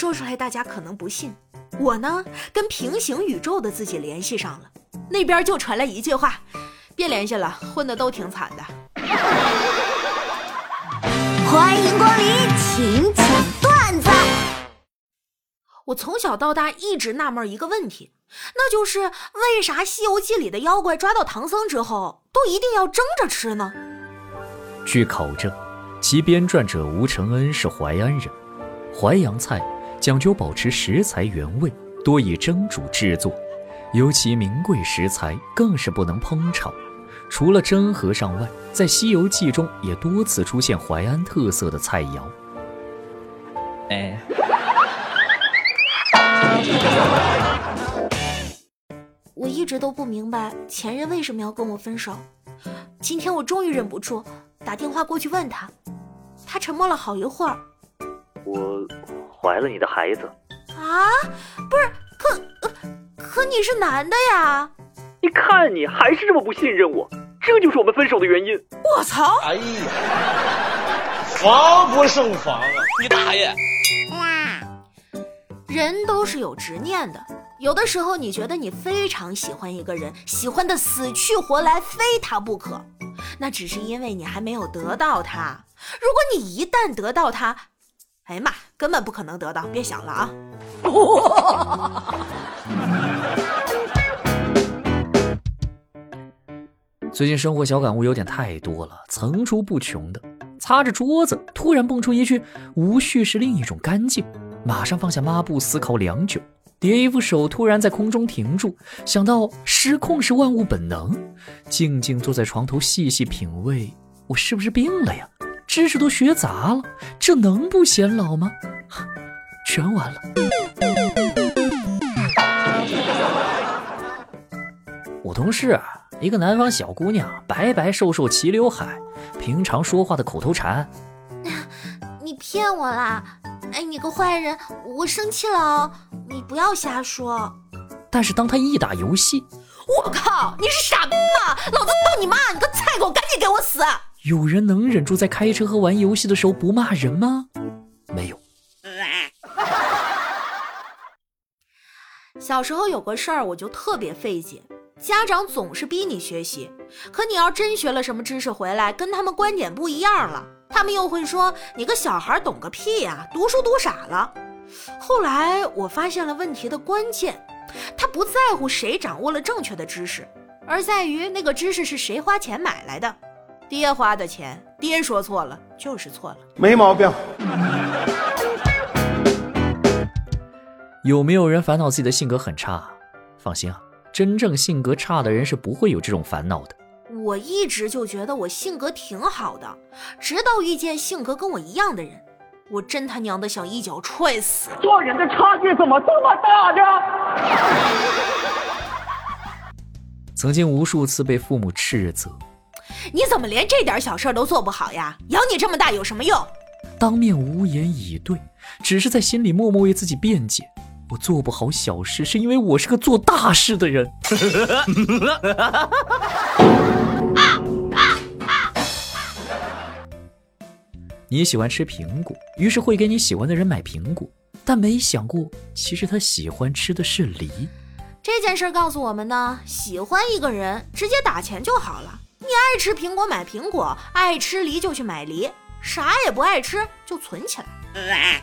说出来大家可能不信，我呢跟平行宇宙的自己联系上了，那边就传来一句话：别联系了，混的都挺惨的。欢迎光临，请讲段子。我从小到大一直纳闷一个问题，那就是为啥《西游记》里的妖怪抓到唐僧之后都一定要蒸着吃呢？据考证，其编撰者吴承恩是淮安人。淮扬菜讲究保持食材原味，多以蒸煮制作，尤其名贵食材更是不能烹炒。除了蒸和尚外，在《西游记》中也多次出现淮安特色的菜肴。哎，我一直都不明白前任为什么要跟我分手。今天我终于忍不住打电话过去问他，他沉默了好一会儿。我怀了你的孩子。啊，不是，可可你是男的呀？你看你还是这么不信任我。这就是我们分手的原因。我操！哎呀，防不胜防啊！你大爷！人都是有执念的，有的时候你觉得你非常喜欢一个人，喜欢的死去活来，非他不可，那只是因为你还没有得到他。如果你一旦得到他，哎呀妈，根本不可能得到，别想了啊！最近生活小感悟有点太多了，层出不穷的。擦着桌子，突然蹦出一句“无序是另一种干净”，马上放下抹布，思考良久。叠衣服手突然在空中停住，想到失控是万物本能，静静坐在床头细细品味。我是不是病了呀？知识都学杂了，这能不显老吗？全完了。我同事啊。一个南方小姑娘，白白瘦瘦，齐刘海，平常说话的口头禅。你骗我啦！哎，你个坏人，我生气了哦！你不要瞎说。但是当他一打游戏，我靠！你是傻逼吗？老子操你妈！你个菜狗，赶紧给我死！有人能忍住在开车和玩游戏的时候不骂人吗？没有。小时候有个事儿，我就特别费解。家长总是逼你学习，可你要真学了什么知识回来，跟他们观点不一样了，他们又会说你个小孩懂个屁呀，读书读傻了。后来我发现了问题的关键，他不在乎谁掌握了正确的知识，而在于那个知识是谁花钱买来的。爹花的钱，爹说错了就是错了，没毛病。有没有人烦恼自己的性格很差？放心啊。真正性格差的人是不会有这种烦恼的。我一直就觉得我性格挺好的，直到遇见性格跟我一样的人，我真他娘的想一脚踹死。做人的差距怎么这么大呢？曾经无数次被父母斥责，你怎么连这点小事都做不好呀？养你这么大有什么用？当面无言以对，只是在心里默默为自己辩解。我做不好小事，是因为我是个做大事的人。你喜欢吃苹果，于是会给你喜欢的人买苹果，但没想过，其实他喜欢吃的是梨。这件事告诉我们呢，喜欢一个人，直接打钱就好了。你爱吃苹果买苹果，爱吃梨就去买梨，啥也不爱吃就存起来。